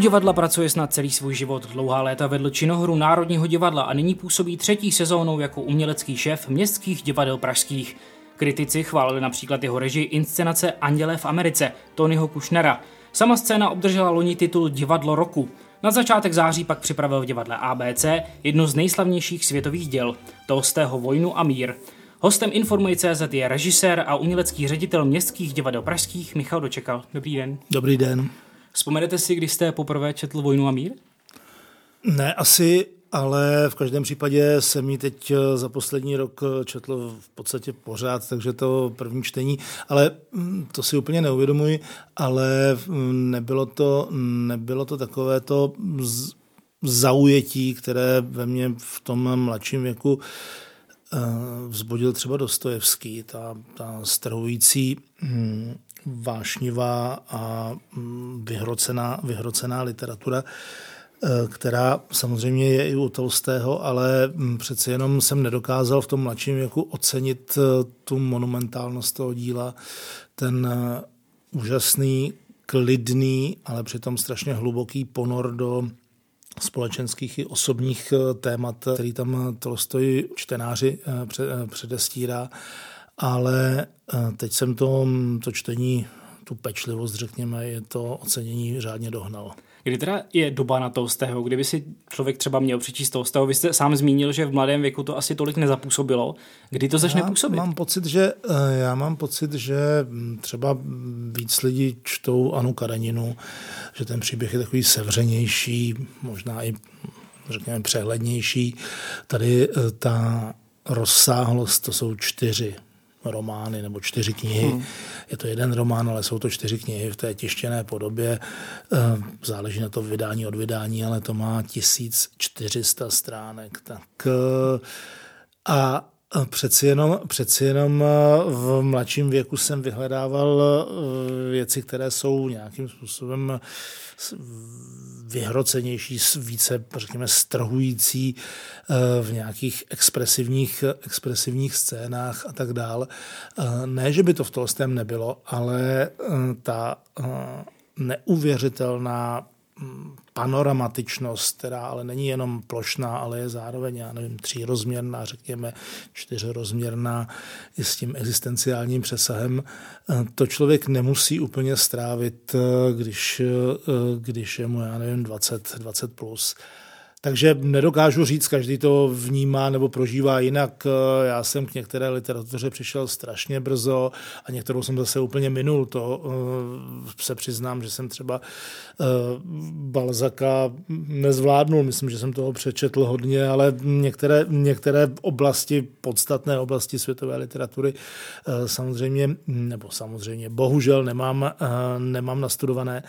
divadla pracuje snad celý svůj život. Dlouhá léta vedl činohru Národního divadla a nyní působí třetí sezónou jako umělecký šéf městských divadel pražských. Kritici chválili například jeho režii inscenace Andělé v Americe, Tonyho Kushnera. Sama scéna obdržela loni titul Divadlo roku. Na začátek září pak připravil v divadle ABC jedno z nejslavnějších světových děl, Tolstého Vojnu a mír. Hostem Informuj CZ je režisér a umělecký ředitel městských divadel pražských Michal Dočekal. Dobrý den. Dobrý den. Vzpomenete si, když jste poprvé četl Vojnu a mír? Ne, asi, ale v každém případě jsem ji teď eh, za poslední rok eh, četl v podstatě pořád, takže to první čtení, ale hm, to si úplně neuvědomuji, ale hm, nebylo to, nebylo to takové to zaujetí, které ve mně v tom mladším věku eh, vzbudil třeba Dostojevský, ta, ta strhující hm, vášnivá a mm, vyhrocená, vyhrocená literatura, eh, která samozřejmě je i u Tolstého, ale mm, přece jenom jsem nedokázal v tom mladším věku ocenit eh, tu monumentálnost toho díla, ten eh, úžasný, klidný, ale přitom strašně hluboký ponor do společenských i osobních témat, který tam Tolstoj čtenáři předestírá ale eh, teď jsem to, to čtení, tu pečlivost, řekněme, je to ocenění řádně dohnal. Kdy teda je doba na Tolstého, kdyby si člověk třeba měl přečíst Tolstého? Vy jste sám zmínil, že v mladém věku to asi tolik nezapůsobilo. Kdy to začne já působit? Mám pocit, že, eh, já mám pocit, že třeba víc lidí čtou Anu Kareninu, že ten příběh je takový sevřenější, možná i řekněme přehlednější. Tady eh, ta rozsáhlost, to jsou čtyři romány nebo čtyři knihy. Hmm. Je to jeden román, ale jsou to čtyři knihy v té tištěné podobě. Eh, záleží na to vydání od vydání, ale to má 1400 stránek. Tak eh, a Přeci jenom, přeci jenom v mladším věku jsem vyhledával eh, věci, které jsou nějakým způsobem vyhrocenější, více, řekněme, strhující eh, v nějakých expresivních, expresivních scénách a tak dál. Eh, ne, že by to v Tolstém nebylo, ale ta neuvěřitelná panoramatičnost, která ale není jenom plošná, ale je zároveň, já nevím, třírozměrná, řekněme čtyřrozměrná i s tím existenciálním přesahem, to člověk nemusí úplně strávit, když, když je mu, já nevím, 20, 20 plus. Takže nedokážu říct, každý to vnímá nebo prožívá jinak. Já jsem k některé literatuře přišel strašně brzo a některou jsem zase úplně minul. To eh, se přiznám, že jsem třeba eh, Balzaka nezvládnul. Myslím, že jsem toho přečetl hodně, ale některé, některé oblasti, podstatné oblasti světové literatury eh, samozřejmě, nebo samozřejmě, bohužel nemám, nemám nastudované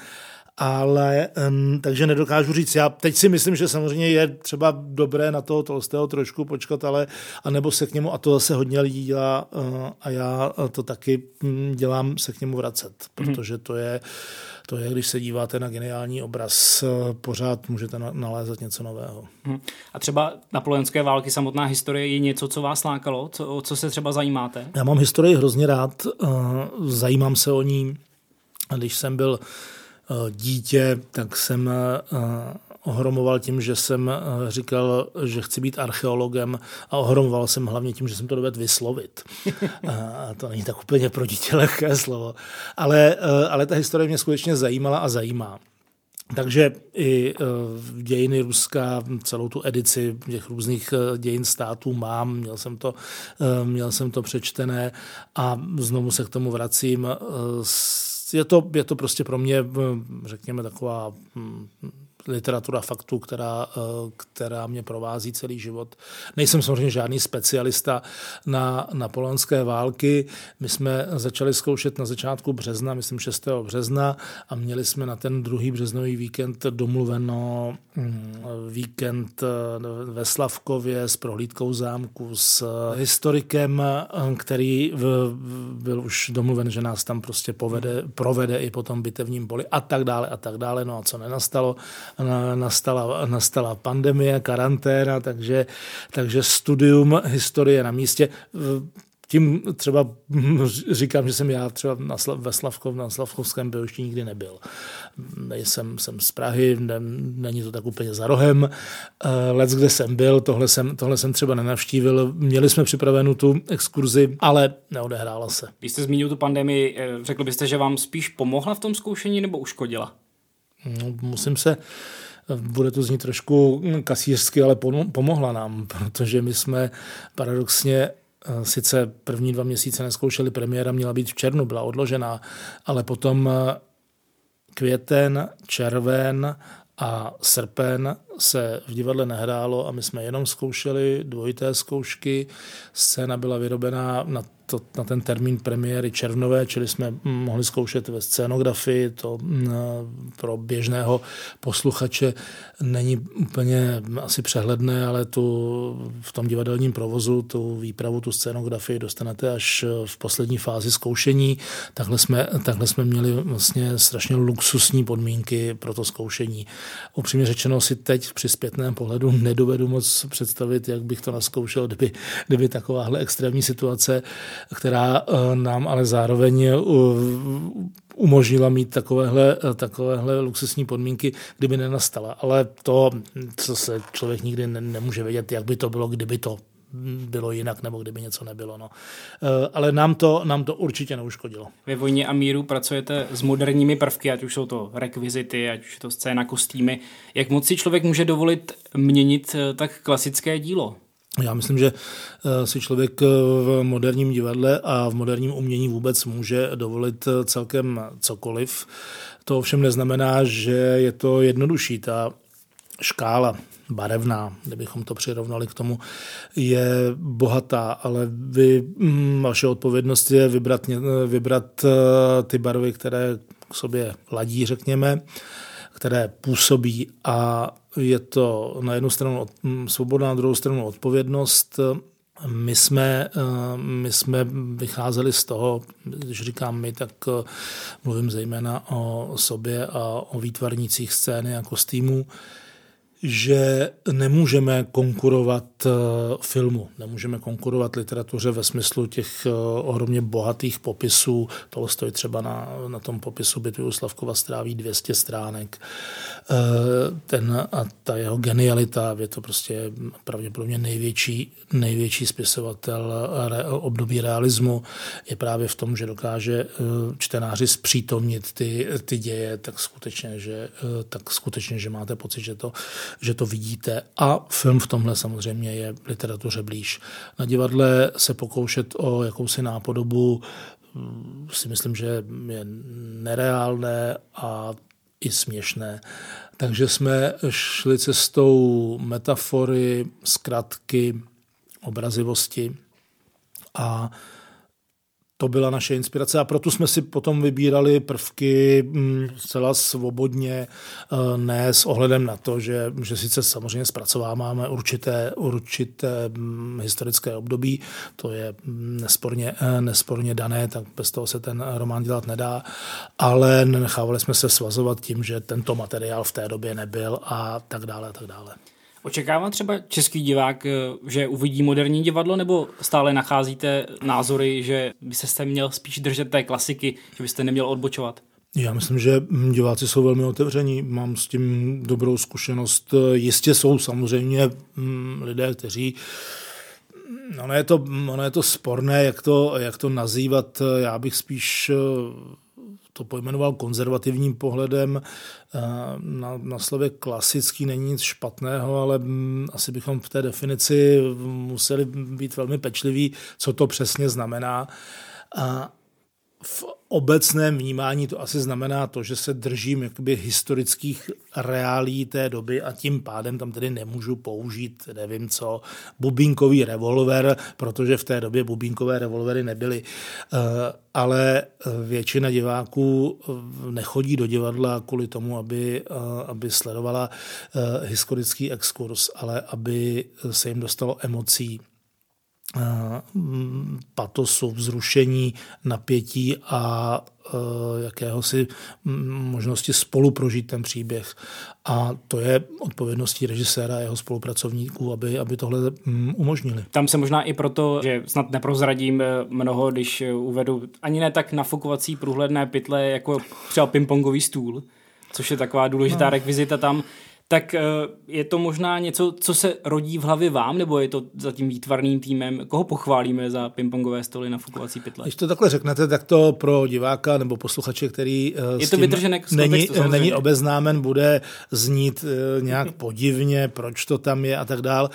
ale um, takže nedokážu říct. Já teď si myslím, že samozřejmě je třeba dobré na toho Tolstého trošku počkat, ale anebo se k němu, a to zase hodně lidí dělá uh, a já to taky um, dělám, se k němu vracet, mhm. protože to je, to je, když se díváte na geniální obraz, uh, pořád můžete na, nalézat něco nového. Mhm. A třeba napoleonské války, samotná historie je něco, co vás lákalo? Co, o co se třeba zajímáte? Já mám historii hrozně rád, uh, zajímám se o ní. Když jsem byl Eh, dítě, tak jsem eh, ohromoval tím, že jsem eh, říkal, že chci být archeologem a ohromoval jsem hlavně tím, že jsem to dovedl vyslovit. A to není tak úplně pro dítě lehké slovo. Ale, ale ta historie mě skutečně zajímala a zajímá. Takže i v dějiny Ruska, celou tu edici těch různých dějin států mám, měl jsem to, měl jsem to přečtené a znovu se k tomu vracím s je to, je to prostě pro mě, řekněme, taková hm, literatura faktů, která, eh, která mě provází celý život. Nejsem samozřejmě žádný specialista na napoleonské války. My jsme začali zkoušet na začátku března, myslím 6. března a měli jsme na ten druhý březnový víkend domluveno hm, víkend eh, ve Slavkově s prohlídkou zámku s historikem, eh, který byl už domluven, že nás tam prostě povede, provede i po tom bitevním poli a tak dále a tak dále. No a co nenastalo, nastala, nastala pandemie, karanténa, takže, takže studium historie na místě tím třeba říkám, že jsem já třeba na, ve Slavkov, na Slavkovském byl ještě nikdy nebyl. Nejsem, jsem z Prahy, ne, není to tak úplně za rohem. Eh, Let, kde jsem byl, tohle jsem, tohle jsem třeba nenavštívil. Měli jsme připravenou tu exkurzi, ale neodehrála se. Když jste zmínil tu pandemii, eh, řekl byste, že vám spíš pomohla v tom zkoušení nebo uškodila? No, musím se bude to znít trošku kasířsky, ale pomohla nám, protože my jsme paradoxně eh, sice první dva měsíce neskoušeli, premiéra měla být v červnu, byla odložená, ale potom eh, květen, červen a srpen se v divadle nehrálo a my jsme jenom zkoušeli dvojité zkoušky. Scéna byla vyrobená na to, na ten termín premiéry červnové, čili jsme mohli zkoušet ve scénografii, to mm, pro běžného posluchače není úplně asi přehledné, ale tu v tom divadelním provozu tu výpravu, tu scénografii dostanete až v poslední fázi zkoušení. Takhle jsme, takhle jsme měli vlastně strašně luxusní podmínky pro to zkoušení. Upřímně řečeno si teď při zpětném pohledu nedovedu moc představit, jak bych to naskoušel, kdyby, kdyby takováhle extrémní situace která eh, nám ale zároveň eh, umožnila mít takovéhle, eh, takovéhle luxusní podmínky, kdyby nenastala. Ale to, co se člověk nikdy nemůže vědět, jak by to bylo, kdyby to bylo jinak, nebo kdyby něco nebylo. No. Ale nám to, nám to určitě neuškodilo. Ve Vojně a míru pracujete s moderními prvky, ať už jsou to rekvizity, ať už je to scéna, kostýmy. Jak moc si člověk může dovolit měnit tak klasické dílo? Já myslím, že eh, si člověk eh, v moderním divadle a v moderním umění vůbec může dovolit eh, celkem cokoliv. To ovšem neznamená, že je to jednodušší. Ta škála barevná, kdybychom to přirovnali k tomu, je bohatá, ale vy, mm, vaše odpovědnost je vybrat, vybrat ty barvy, které k sobě ladí, řekněme, které působí a je to na jednu stranu svoboda, na druhou stranu odpovědnost. My jsme, my jsme vycházeli z toho, když říkám my, tak mluvím zejména o sobě a o výtvarnících scény a kostýmů, že nemůžeme konkurovat eh, filmu, nemůžeme konkurovat literatuře ve smyslu těch eh, ohromně bohatých popisů. Tolstoj třeba na, na tom popisu bitvy u Slavkova stráví 200 stránek. Eh, ten a ta jeho genialita, je to prostě pravděpodobně největší, největší spisovatel období realismu, je právě v tom, že dokáže čtenáři zpřítomnit ty, ty děje, tak skutečně, že, tak skutečně, že máte pocit, že to že to vidíte. A film v tomhle samozřejmě je literatuře blíž. Na divadle se pokoušet o jakousi nápodobu mm, si myslím, že je nereálné a i směšné. Takže jsme šli cestou metafory, zkratky, obrazivosti a to byla naše inspirace a proto jsme si potom vybírali prvky mm, zcela svobodně, eh, ne s ohledem na to, že, že sice samozřejmě zpracováváme určité, určité mm, historické období, to je mm, nesporně, eh, nesporně dané, tak bez toho se ten román dělat nedá, ale nenechávali jsme se svazovat tím, že tento materiál v té době nebyl a tak dále a tak dále. Očekává třeba český divák, eh, že uvidí moderní divadlo, nebo stále nacházíte názory, že by se měl spíš držet té klasiky, že byste neměl odbočovat? Já myslím, že diváci jsou velmi otevření, mám s tím dobrou zkušenost. Jistě jsou samozřejmě mm, lidé, kteří Ono je, to, ono je to sporné, jak to, jak to nazývat. Já bych spíš to pojmenoval konzervativním pohledem. Eh, na, na slově klasický není nic špatného, ale mm, asi bychom v té definici museli být velmi pečliví, co to přesně znamená. V obecném vnímání to asi znamená to, že se držím jakoby historických reálí té doby a tím pádem tam tedy nemůžu použít, nevím co, bubínkový revolver, protože v té době bubínkové revolvery nebyly. Eh, ale většina diváků eh, nechodí do divadla kvůli tomu, aby, eh, aby sledovala historický exkurs, ale aby se jim dostalo emocí patosu, vzrušení, napětí a jakéhosi možnosti spolu prožít ten příběh. A to je odpovědností režiséra a jeho spolupracovníků, aby, aby tohle umožnili. Tam se možná i proto, že snad neprozradím mnoho, když uvedu ani ne tak nafukovací průhledné pytle, jako třeba pingpongový stůl, což je taková důležitá no. rekvizita tam, tak eh, je to možná něco, co se rodí v hlavě vám, nebo je to za tím výtvarným týmem? Koho pochválíme za pingpongové stoly na fukovací pytle? Když to takhle řeknete, tak to pro diváka nebo posluchače, který eh, je to vytržené není, není obeznámen, bude znít eh, nějak podivně, proč to tam je a tak dál.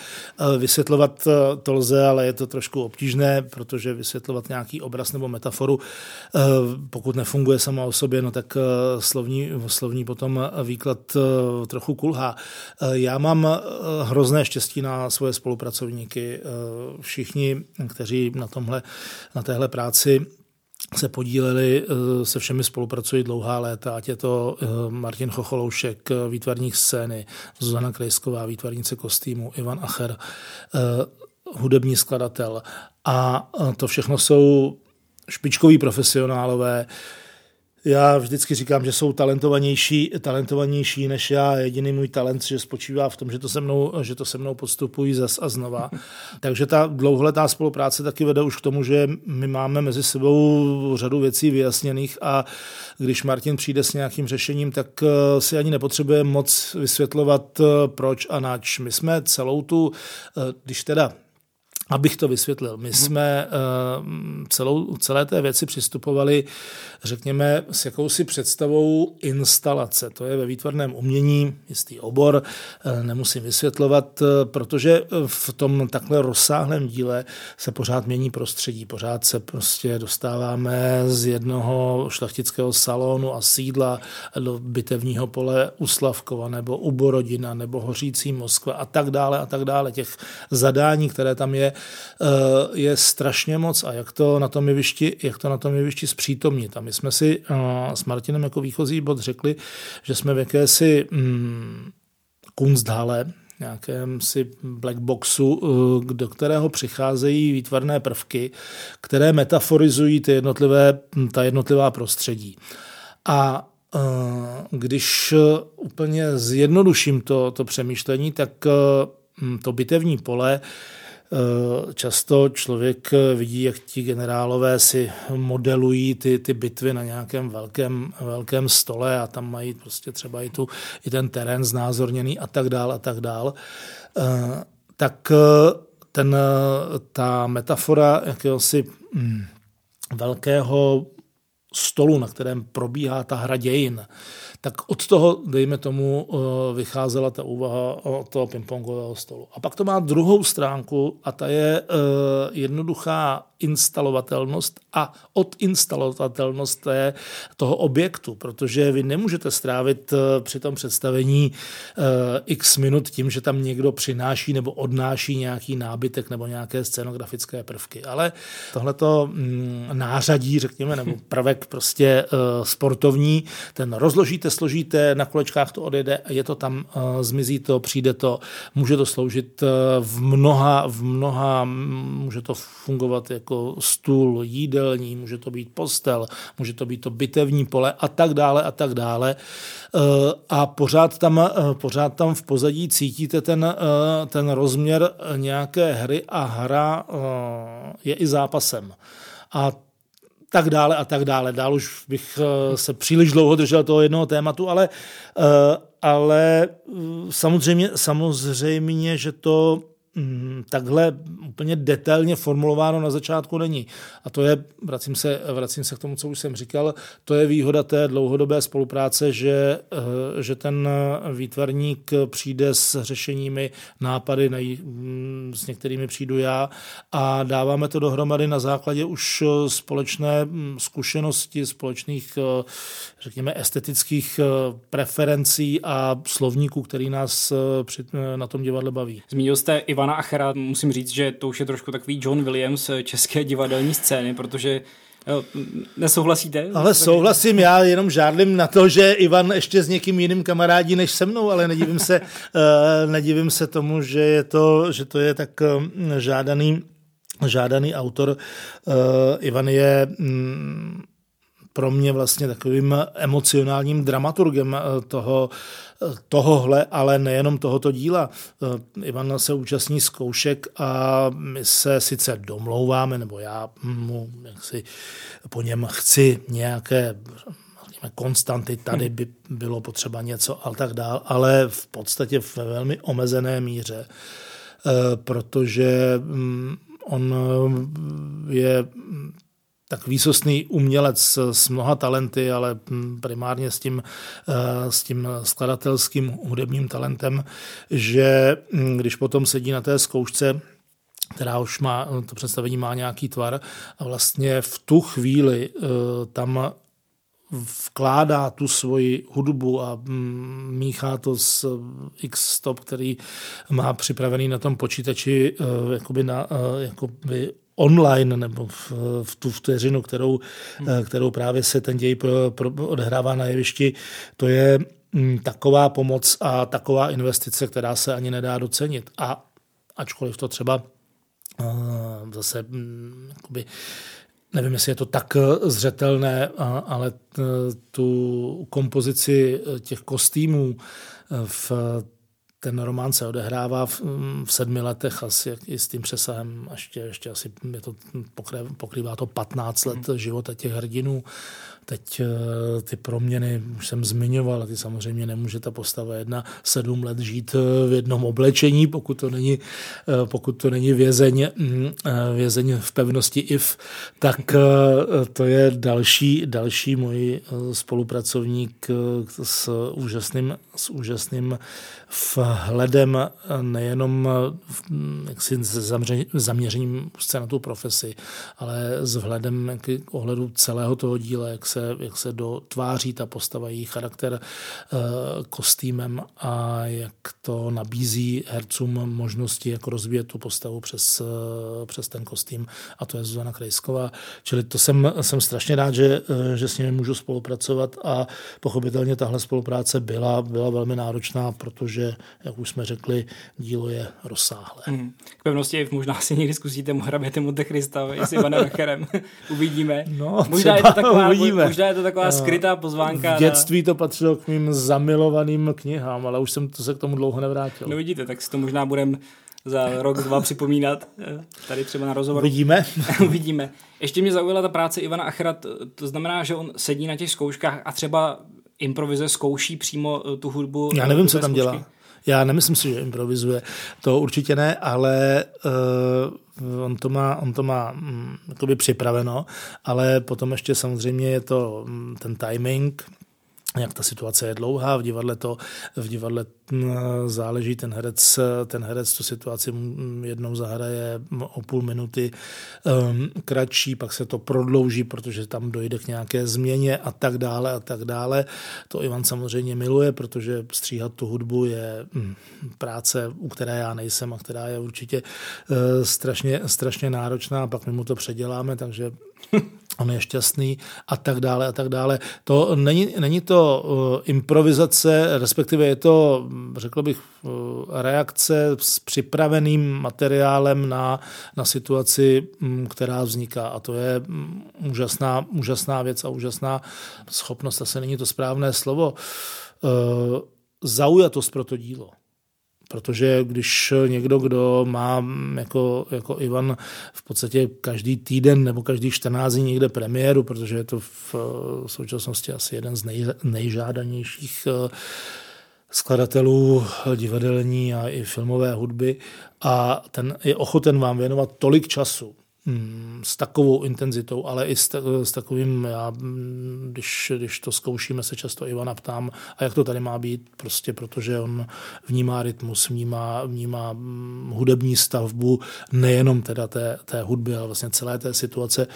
Vysvětlovat to lze, ale je to trošku obtížné, protože vysvětlovat nějaký obraz nebo metaforu, pokud nefunguje sama o sobě, no tak slovní, slovní potom výklad trochu kulhá. Eh, já mám eh, hrozné štěstí na svoje spolupracovníky. Eh, všichni, kteří na, tomhle, na téhle práci se podíleli, se všemi spolupracují dlouhá léta, ať je to Martin Chocholoušek, výtvarník scény, Zuzana Krejsková, výtvarnice kostýmu, Ivan Acher, hudební skladatel. A to všechno jsou špičkoví profesionálové, já vždycky říkám, že jsou talentovanější, talentovanější než já. Jediný můj talent, že spočívá v tom, že to se mnou, že to se mnou podstupují zas a znova. Takže ta dlouholetá spolupráce taky vede už k tomu, že my máme mezi sebou řadu věcí vyjasněných a když Martin přijde s nějakým řešením, tak eh, si ani nepotřebuje moc vysvětlovat, eh, proč a nač. My jsme celou tu, eh, když teda Abych to vysvětlil, my mhm. jsme celou, celé té věci přistupovali řekněme, s jakousi představou instalace. To je ve výtvarném umění jistý obor, eh, nemusím vysvětlovat, eh, protože v tom takhle rozsáhlém díle se pořád mění prostředí, pořád se prostě dostáváme z jednoho šlechtického salonu a sídla do bitevního pole u Slavkova nebo u Borodina nebo Hořící Moskva a tak dále a tak dále. Těch zadání, které tam je, eh, je strašně moc a jak to na tom jevišti, jak to na tom jevišti zpřítomnit. A my jsme si s Martinem jako výchozí bod řekli, že jsme v jakési mm, kunsthále, nějakém si black boxu, eh, do kterého přicházejí výtvarné prvky, které metaforizují ty jednotlivé, ta jednotlivá prostředí. A eh, když úplně zjednoduším to, to přemýšlení, tak eh, to bitevní pole Eh, často člověk vidí, jak ti generálové si modelují ty, ty bitvy na nějakém velkém, velkém stole a tam mají prostě třeba i, tu, i ten terén znázorněný a tak dál a tak dál. Eh, tak eh, ten, ta metafora jakéhosi hm, velkého stolu, na kterém probíhá ta hra dějin, tak od toho, dejme tomu, vycházela ta úvaha o toho pingpongového stolu. A pak to má druhou stránku a ta je jednoduchá instalovatelnost a odinstalovatelnost té, toho objektu, protože vy nemůžete strávit eh, při tom představení uh, x minut tím, že tam někdo přináší nebo odnáší nějaký nábytek nebo nějaké scenografické prvky. Ale tohleto mm, nářadí, řekněme, nebo prvek prostě uh, sportovní, ten rozložíte, složíte, na kolečkách to odjede, je to tam, zmizí to, přijde to, může to sloužit v mnoha, v mnoha, může to fungovat jako jako stůl jídelní, může to být postel, může to být to bitevní pole a tak dále a tak dále. Eh, a pořád tam, eh, pořád tam v pozadí cítíte ten, eh, ten rozměr nějaké hry a hra je i zápasem. A tak dále a tak dále. Dál už bych se příliš dlouho držel toho jednoho tématu, ale, ale samozřejmě, samozřejmě, že to Mm, takhle úplně detailně formulováno na začátku není. A to je, vracím se, vracím se k tomu, co už jsem říkal, to je výhoda té dlouhodobé spolupráce, že, eh, že ten výtvarník přijde s řešeními, nápady, mm, s některými přijdu já a dáváme to dohromady na základě už společné mm, zkušenosti, společných, eh, řekněme, estetických eh, preferencí a slovníků, který nás na tom divadle baví. Zmínil jste Ivan Ivana Achera musím říct, že to už je trošku takový John Williams české divadelní scény, protože Jo, nesouhlasíte? Ale souhlasím, já jenom žádlím na to, že Ivan ještě s někým jiným kamarádí než se mnou, ale nedivím se, uh, nedivím se tomu, že, je to, že to je tak uh, žádaný žádaný autor. Ivan je mm, pro mě vlastně takovým emocionálním dramaturgem toho, tohohle, ale nejenom tohoto díla. Ivan se účastní zkoušek a my se sice domlouváme, nebo já mu jaksi po něm chci nějaké konstanty, tady by bylo potřeba něco a tak dál, ale v podstatě v velmi omezené míře, eh, protože mm, on je tak výsostný umělec s mnoha talenty, ale mm, primárně s tím, eh, s tím skladatelským hudebním talentem, že mm, když potom sedí na té zkoušce, která už má, to představení má nějaký tvar a vlastně v tu chvíli eh, tam vkládá tu svoji hudbu a mm, míchá to s X stop, který má připravený na tom počítači eh, jakoby na, jakoby online nebo v, v tu vteřinu, kterou, hmm. kterou právě se ten děj pro, pro, odehrává na jevišti, to je mm, taková pomoc a taková investice, která se ani nedá docenit. A ačkoliv to třeba uh, zase um, jakoby, nevím, jestli je to tak zřetelné, ale tu kompozici těch kostýmů v ten román se odehrává v, v sedmi letech asi i s tím přesahem, ještě, ještě asi je to, pokrývá to 15 let hmm. života těch hrdinů. Teď eh, ty proměny už jsem zmiňoval, ty samozřejmě nemůže ta postava jedna sedm let žít eh, v jednom oblečení, pokud to není, eh, pokud to není vězeň, mm, vězeň v pevnosti IF, tak to je další, další můj spolupracovník s úžasným, s úžasným vhledem nejenom jaksi zaměřením se na tu profesi, ale s vhledem k ohledu celého toho díla, jak se, jak se dotváří ta postava, její charakter eh, kostýmem a jak to nabízí hercům možnosti jako rozvíjet tu postavu přes, eh, přes ten kostým a to je Zuzana Krejsková. Čili to jsem, jsem strašně rád, že, eh, že s nimi můžu spolupracovat a pochopitelně tahle spolupráce byla, byla velmi náročná, protože, jak už jsme řekli, dílo je rozsáhlé. Hmm. K pevnosti možná si někdy zkusíte hraběte Monte Cristo s Ivanem Vecherem. Uvidíme. No, možná je to taková, uvidíme. Možná je to taková skrytá pozvánka. V dětství to patřilo k mým zamilovaným knihám, ale už jsem to se k tomu dlouho nevrátil. No vidíte, tak si to možná budeme za rok, dva připomínat. Eh, tady třeba na rozhovor. Uvidíme. Uvidíme. Ještě mě zaujala ta práce Ivana Achera, to znamená, že on sedí na těch zkouškách a třeba improvize zkouší přímo eh, tu hudbu. Já nevím, co tam zkoušky. dělá. Já nemyslím si, že improvizuje. To určitě ne, ale uh, on to má, on to má um, připraveno, ale potom ještě samozřejmě je to um, ten timing, jak ta situace je dlouhá, v divadle to, v divadle záleží, ten herec, ten herec tu situaci jednou zahraje o půl minuty um, kratší, pak se to prodlouží, protože tam dojde k nějaké změně a tak dále a tak dále. To Ivan samozřejmě miluje, protože stříhat tu hudbu je um, práce, u které já nejsem a která je určitě uh, strašně, strašně náročná, pak my mu to předěláme, takže on je šťastný a tak dále a tak dále. To není, není to uh, improvizace, respektive je to, řekl bych, uh, reakce s připraveným materiálem na, na situaci, um, která vzniká. A to je um, úžasná, úžasná věc a úžasná schopnost, asi není to správné slovo, uh, zaujatost pro to dílo. Protože když někdo, kdo má jako, jako Ivan v podstatě každý týden nebo každý 14 dní někde premiéru, protože je to v současnosti asi jeden z nej, nejžádanějších eh, skladatelů divadelní a i filmové hudby a ten je ochoten vám věnovat tolik času, s takovou intenzitou, ale i s, s takovým, já, mm, když, když to zkoušíme, se často Ivana ptám, a jak to tady má být, prostě protože on vnímá rytmus, vnímá, vnímá mm, hudební stavbu, nejenom teda té, té hudby, ale vlastně celé té situace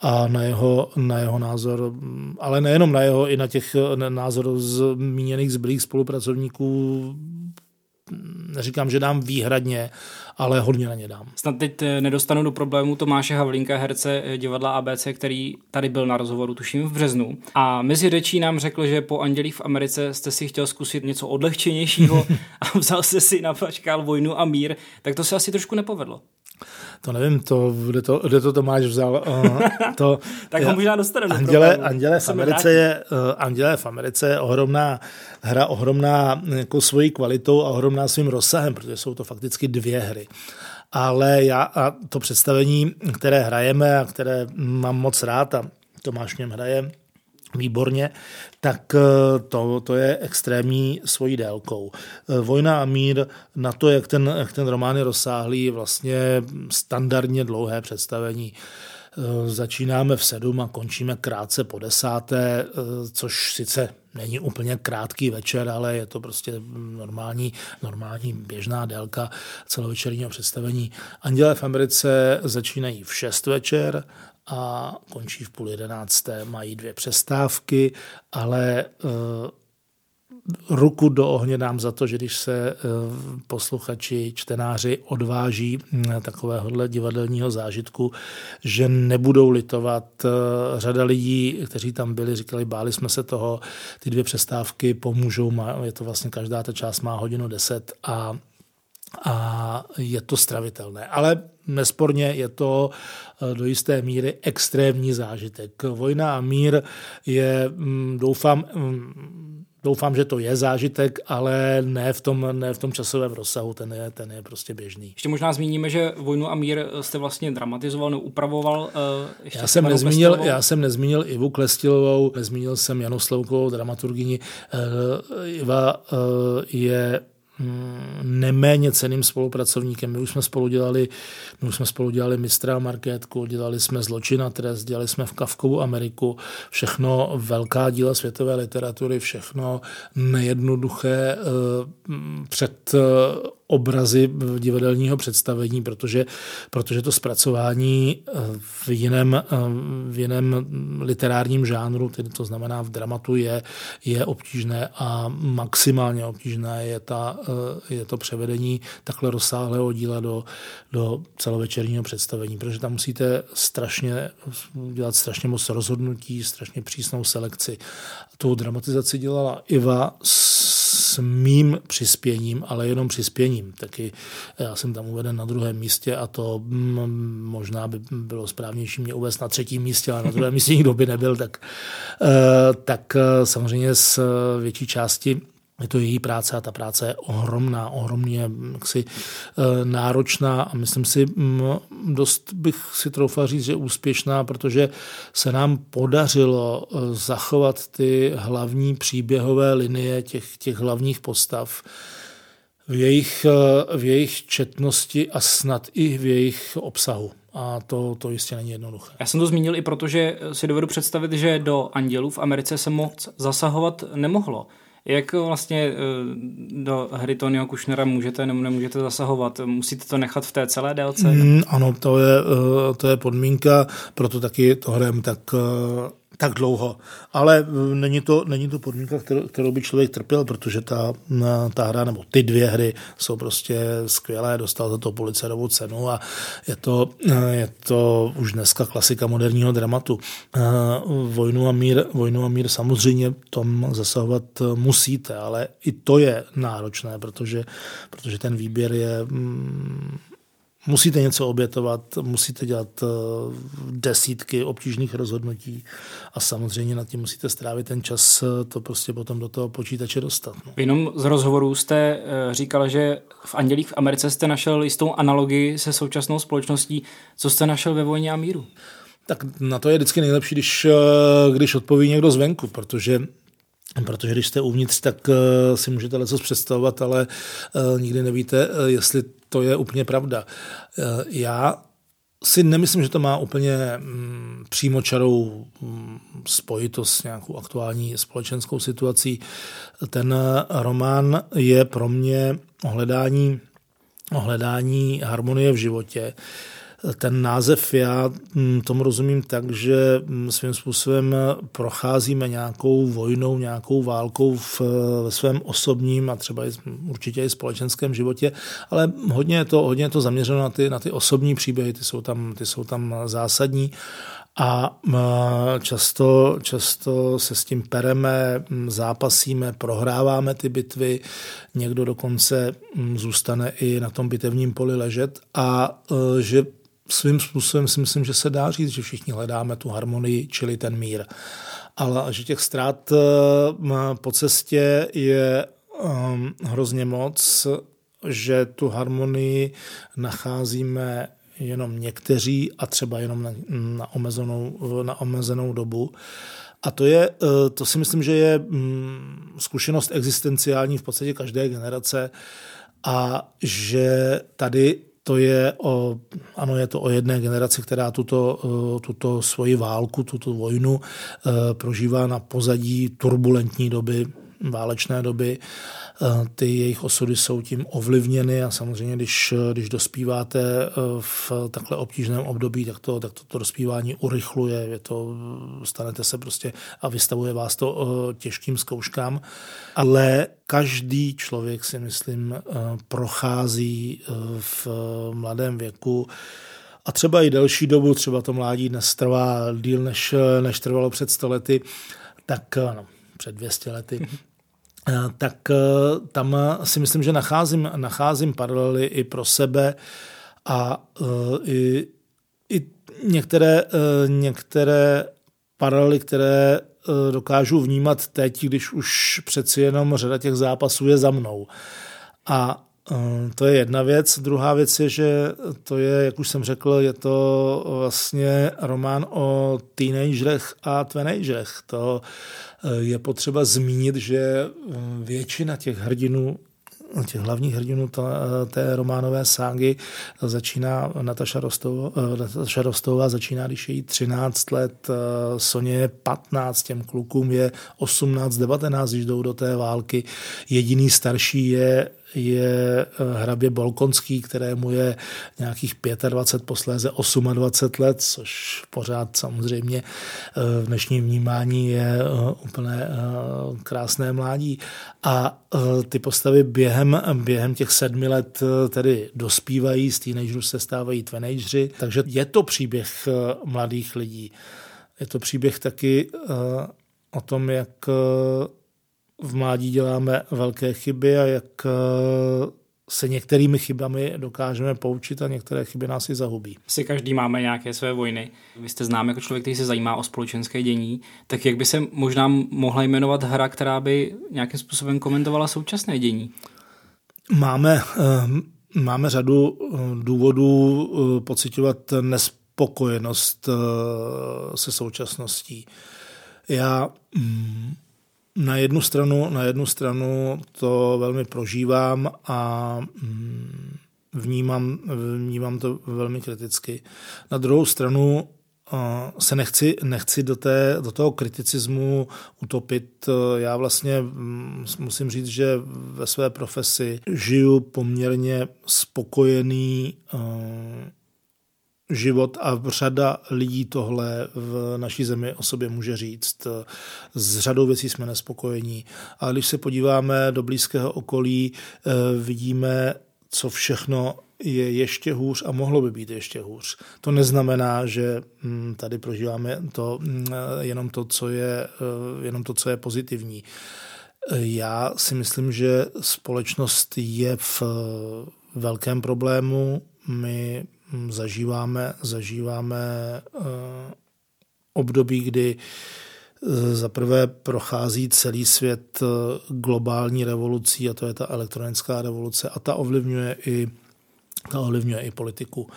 a na jeho, na jeho názor, mm, ale nejenom na jeho, i na těch názorů zmíněných zbylých spolupracovníků neříkám, že dám výhradně, ale hodně na ně dám. Snad teď eh, nedostanu do problému Tomáše Havlínka, herce eh, divadla ABC, který tady byl na rozhovoru, tuším v březnu. A mezi řečí nám řekl, že po Andělích v Americe jste si chtěl zkusit něco odlehčenějšího a vzal jste si na pačkál vojnu a mír, tak to se asi trošku nepovedlo. To nevím, to, kde, to, kde to Tomáš vzal. Uh, to, tak ho možná dostaneme. Anděle, Anděle, v Americe je, uh, Anděle v Americe je ohromná hra, ohromná jako svojí kvalitou a ohromná svým rozsahem, protože jsou to fakticky dvě hry. Ale já a to představení, které hrajeme a které mám moc rád a Tomáš v něm hraje, výborně, tak eh, to, to je extrémní svojí délkou. Eh, Vojna a mír na to, jak ten, jak ten román je rozsáhlý, vlastně standardně dlouhé představení. Eh, začínáme v sedm a končíme krátce po desáté, což sice není úplně krátký večer, ale je to prostě normální, normální běžná délka celovečerního představení. Anděle v Americe začínají v šest večer a končí v půl jedenácté. Mají dvě přestávky, ale uh, ruku do ohně dám za to, že když se uh, posluchači, čtenáři odváží uh, takovéhohle divadelního zážitku, že nebudou litovat. Řada lidí, kteří tam byli, říkali, báli jsme se toho, ty dvě přestávky pomůžou, je to vlastně každá ta část má hodinu deset a a je to stravitelné. Ale nesporně je to eh, do jisté míry extrémní zážitek. Vojna a mír je, mm, doufám, mm, doufám, že to je zážitek, ale ne v tom, ne v tom časovém rozsahu, ten je, ten je prostě běžný. Ještě možná zmíníme, že Vojnu a mír jste vlastně dramatizoval, no, upravoval. Uh, ještě já, jsem nezmínil, já jsem nezmínil Ivu Klestilovou, nezmínil jsem Janu Sloukovou, dramaturgyni. Uh, Iva je neméně ceným spolupracovníkem. My už jsme spolu dělali, my už jsme spolu dělali mistra marketku, dělali jsme zločin a trest, dělali jsme v Kavkovou Ameriku, všechno velká díla světové literatury, všechno nejednoduché eh, před eh, obrazy divadelního představení, protože, protože to zpracování eh, v jiném, eh, v jiném literárním žánru, tedy to znamená v dramatu, je, je obtížné a maximálně obtížné je, ta, eh, je to převedení takhle rozsáhlého díla do, do celovečerního představení, protože tam musíte strašně dělat strašně moc rozhodnutí, strašně přísnou selekci. Tu dramatizaci dělala Iva s mým přispěním, ale jenom přispěním. Taky já jsem tam uveden na druhém místě a to mm, možná by bylo správnější mě uvést na třetím místě, ale na druhém místě nikdo by nebyl, tak, eh, tak eh, samozřejmě z větší části je to její práce a ta práce je ohromná, ohromně jaksi, e, náročná a myslím si, dost bych si troufal říct, že úspěšná, protože se nám podařilo zachovat ty hlavní příběhové linie těch, těch hlavních postav v jejich, v jejich četnosti a snad i v jejich obsahu. A to, to jistě není jednoduché. Já jsem to zmínil i proto, že si dovedu představit, že do Andělů v Americe se moc zasahovat nemohlo. Jak vlastně eh, do hry Tonyho Kushnera můžete nebo nemůžete zasahovat? Musíte to nechat v té celé délce? Mm, ano, to je, eh, to je podmínka, proto taky to hrajeme tak eh, tak dlouho. Ale eh, není to, není to podmínka, kterou, kterou by člověk trpěl, protože ta, ta hra, nebo ty dvě hry jsou prostě skvělé, dostal za to policerovou cenu a je to, eh, je to už dneska klasika moderního dramatu. Eh, vojnu a mír, vojnu a mír samozřejmě tom zasahovat musíte, ale i to je náročné, protože, protože ten výběr je mm, musíte něco obětovat, musíte dělat eh, desítky obtížných rozhodnutí a samozřejmě nad tím musíte strávit ten čas, eh, to prostě potom do toho počítače dostat. No. Jenom z rozhovorů jste eh, říkal, že v Andělích v Americe jste našel jistou analogii se současnou společností. Co jste našel ve vojně a míru? Tak na to je vždycky nejlepší, když, když odpoví někdo zvenku, protože Protože když jste uvnitř, tak si můžete něco představovat, ale nikdy nevíte, jestli to je úplně pravda. Eh, já si nemyslím, že to má úplně mm, přímočarou mm, spojitost s nějakou aktuální společenskou situací. Ten román je pro mě ohledání, ohledání harmonie v životě ten název já mm, tomu rozumím tak, že mm, svým způsobem procházíme nějakou vojnou, nějakou válkou v, ve svém osobním a třeba i, určitě i společenském životě, ale hodně je to, hodně je to zaměřeno na ty, na ty osobní příběhy, ty jsou tam, ty jsou tam zásadní. A často, často se s tím pereme, zápasíme, prohráváme ty bitvy, někdo dokonce zůstane i na tom bitevním poli ležet a e, že svým způsobem si myslím, že se dá říct, že všichni hledáme tu harmonii, čili ten mír. Ale že těch ztrát e, po cestě je um, hrozně moc, že tu harmonii nacházíme jenom někteří a třeba jenom na, na, omezenou, na omezenou dobu. A to, je, eh, to si myslím, že je mm, zkušenost existenciální v podstatě každé generace a že tady to je o, ano, je to o jedné generaci, která tuto, eh, tuto svoji válku, tuto vojnu eh, prožívá na pozadí turbulentní doby, válečné doby Eh, ty jejich osudy jsou tím ovlivněny a samozřejmě, když, když dospíváte eh, v takhle obtížném období, tak to, tak to, to dospívání urychluje, je to, stanete se prostě a vystavuje vás to eh, těžkým zkouškám, ale každý člověk si myslím prochází v mladém věku. A třeba i delší dobu, třeba to mládí dnes trvá díl, než, než trvalo před stolety, tak no, před 200 lety, tak eh, tam si myslím, že nacházím, nacházím paralely i pro sebe a eh, i, i některé, některé paralely, které dokážu vnímat teď, když už přeci jenom řada těch zápasů je za mnou. A to je jedna věc. Druhá věc je, že to je, jak už jsem řekl, je to vlastně román o teenagerech a teenagerech. To je potřeba zmínit, že eh, většina těch hrdinů těch hlavních hrdinů té románové ságy začíná Nataša Rostová, eh, Nataša Rostová začíná, když je jí 13 let, eh, Soně je 15, těm klukům je 18, 19, když jdou do té války. Jediný starší je je eh, hrabě Bolkonský, kterému je nějakých 25, posléze 28 let, což pořád samozřejmě eh, v dnešním vnímání je eh, úplně krásné mládí. A ty postavy během, během těch sedmi let tedy dospívají, z teenagerů se stávají teenageři, takže je to příběh mladých lidí. Je to příběh taky o tom, jak v mládí děláme velké chyby a jak eh, se některými chybami dokážeme poučit a některé chyby nás i zahubí. Si každý máme nějaké své vojny. Vy jste znám jako člověk, který se zajímá o společenské dění, tak jak by se možná mohla jmenovat hra, která by nějakým způsobem komentovala současné dění? Máme, eh, máme řadu eh, důvodů pocitovat nespokojenost se současností. Já mm, na jednu stranu, na jednu stranu to velmi prožívám a mm, vnímám, vnímám to velmi kriticky. Na druhou stranu se nechci, nechci do, té, do toho kriticismu utopit. Já vlastně mm, musím říct, že ve své profesi žiju poměrně spokojený život a řada lidí tohle v naší zemi o sobě může říct. S řadou věcí jsme nespokojení. A když se podíváme do blízkého okolí, eh, vidíme, co všechno je ještě hůř a mohlo by být ještě hůř. To neznamená, že hm, tady prožíváme to, hm, jenom, to, co je, eh, jenom to, co je pozitivní. Já si myslím, že společnost je v velkém problému. My zažíváme, zažíváme eh, období, kdy eh, za prvé prochází celý svět eh, globální revolucí a to je ta elektronická revoluce a ta ovlivňuje i ta ovlivňuje i politiku.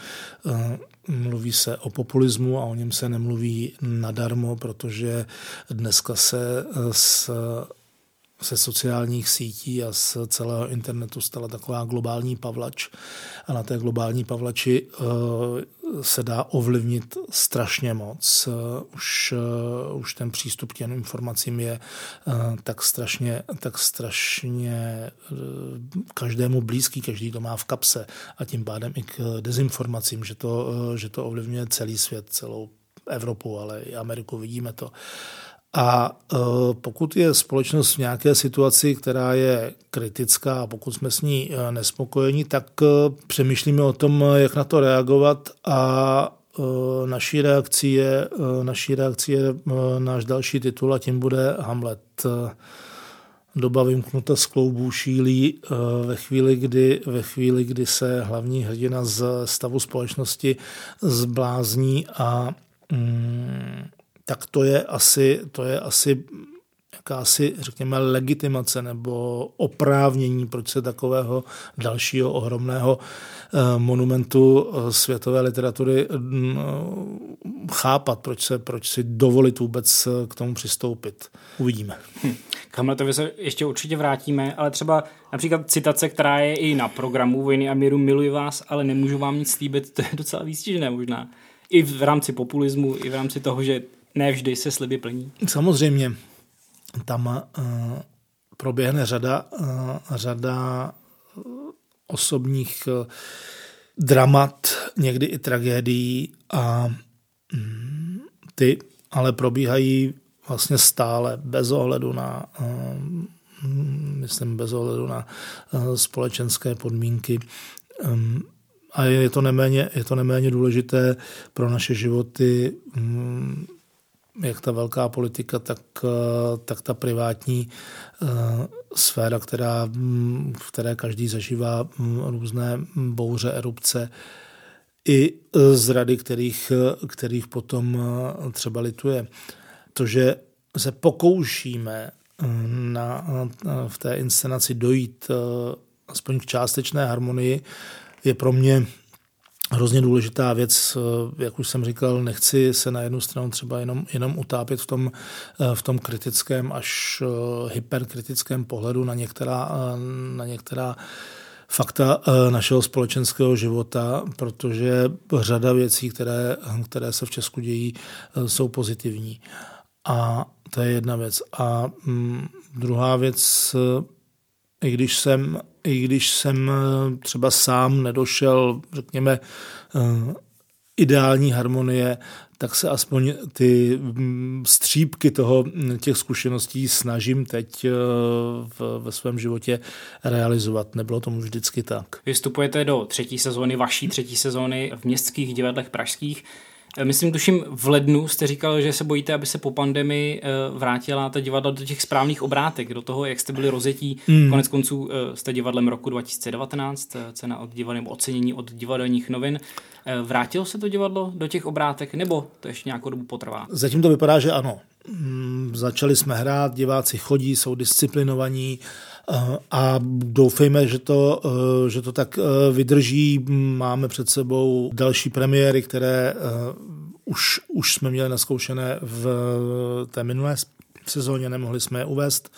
Mluví se o populismu a o něm se nemluví nadarmo, protože dneska se s se sociálních sítí a z celého internetu stala taková globální pavlač. A na té globální pavlači eh, se dá ovlivnit strašně moc. Eh, už, eh, už ten přístup k těm informacím je tak strašně, tak strašně každému blízký, každý to má v kapse a tím pádem i k dezinformacím, že to, že to ovlivňuje celý svět, celou Evropu, ale i Ameriku, vidíme to. A e, pokud je společnost v nějaké situaci, která je kritická a pokud jsme s ní e, nespokojeni, tak e, přemýšlíme o tom, jak na to reagovat. A naší reakcí je, naší reakcí je náš další titul a tím bude Hamlet. Doba vymknuta z kloubů šílí ve chvíli, kdy, ve chvíli, kdy se hlavní hrdina z stavu společnosti zblázní a mm, tak to je asi, to je asi jakási, řekněme, legitimace nebo oprávnění, proč se takového dalšího ohromného eh, monumentu eh, světové literatury mm, chápat, proč, se, proč si dovolit vůbec eh, k tomu přistoupit. Uvidíme. Hm. K Hamletovi se ještě určitě vrátíme, ale třeba například citace, která je i na programu Vojny a míru Miluji vás, ale nemůžu vám nic slíbit, to je docela výstižné možná. I v rámci populismu, i v rámci toho, že ne vždy se sliby plní. Samozřejmě tam uh, proběhne řada, uh, řada osobních uh, dramat, někdy i tragédií a um, ty ale probíhají vlastně stále bez ohledu na myslím bez ohledu na společenské podmínky. A je to neméně, je to neméně důležité pro naše životy um, jak ta velká politika, tak, eh, tak ta privátní eh, sféra, která, mm, v které každý zažívá mm, různé bouře, erupce, i eh, zrady, kterých, kterých potom třeba lituje. To, že se pokoušíme na, v té inscenaci dojít aspoň k částečné harmonii, je pro mě hrozně důležitá věc, eh, jak už jsem říkal, nechci se na jednu stranu třeba jenom, jenom utápět v tom, eh, v tom kritickém až eh, hyperkritickém pohledu na některá, na některá fakta našeho společenského života, protože řada věcí, které, které se v Česku dějí, jsou pozitivní. A to je jedna věc. A mm, druhá věc, i když jsem, i když jsem eh, třeba sám nedošel, řekněme, eh, ideální harmonie, tak se aspoň ty mm, střípky toho, mm, těch zkušeností snažím teď eh, v, ve svém životě realizovat. Nebylo tomu vždycky tak. Vystupujete do třetí sezóny, vaší třetí sezóny v městských divadlech pražských. Eh, myslím, tuším, v lednu jste říkal, že se bojíte, aby se po pandemii eh, vrátila ta divadla do těch správných obrátek, do toho, jak jste byli rozjetí. Mm. Konec konců eh, jste divadlem roku 2019, cena od divadla nebo ocenění od divadelních novin. Vrátilo se to divadlo do těch obrátek, nebo to ještě nějakou dobu potrvá? Zatím to vypadá, že ano. Mm, začali jsme hrát, diváci chodí, jsou disciplinovaní, a doufejme, že to, eh, že to tak eh, vydrží. Máme před sebou další premiéry, které eh, už, už jsme měli naskoušené v té minulé sezóně, nemohli jsme je uvést.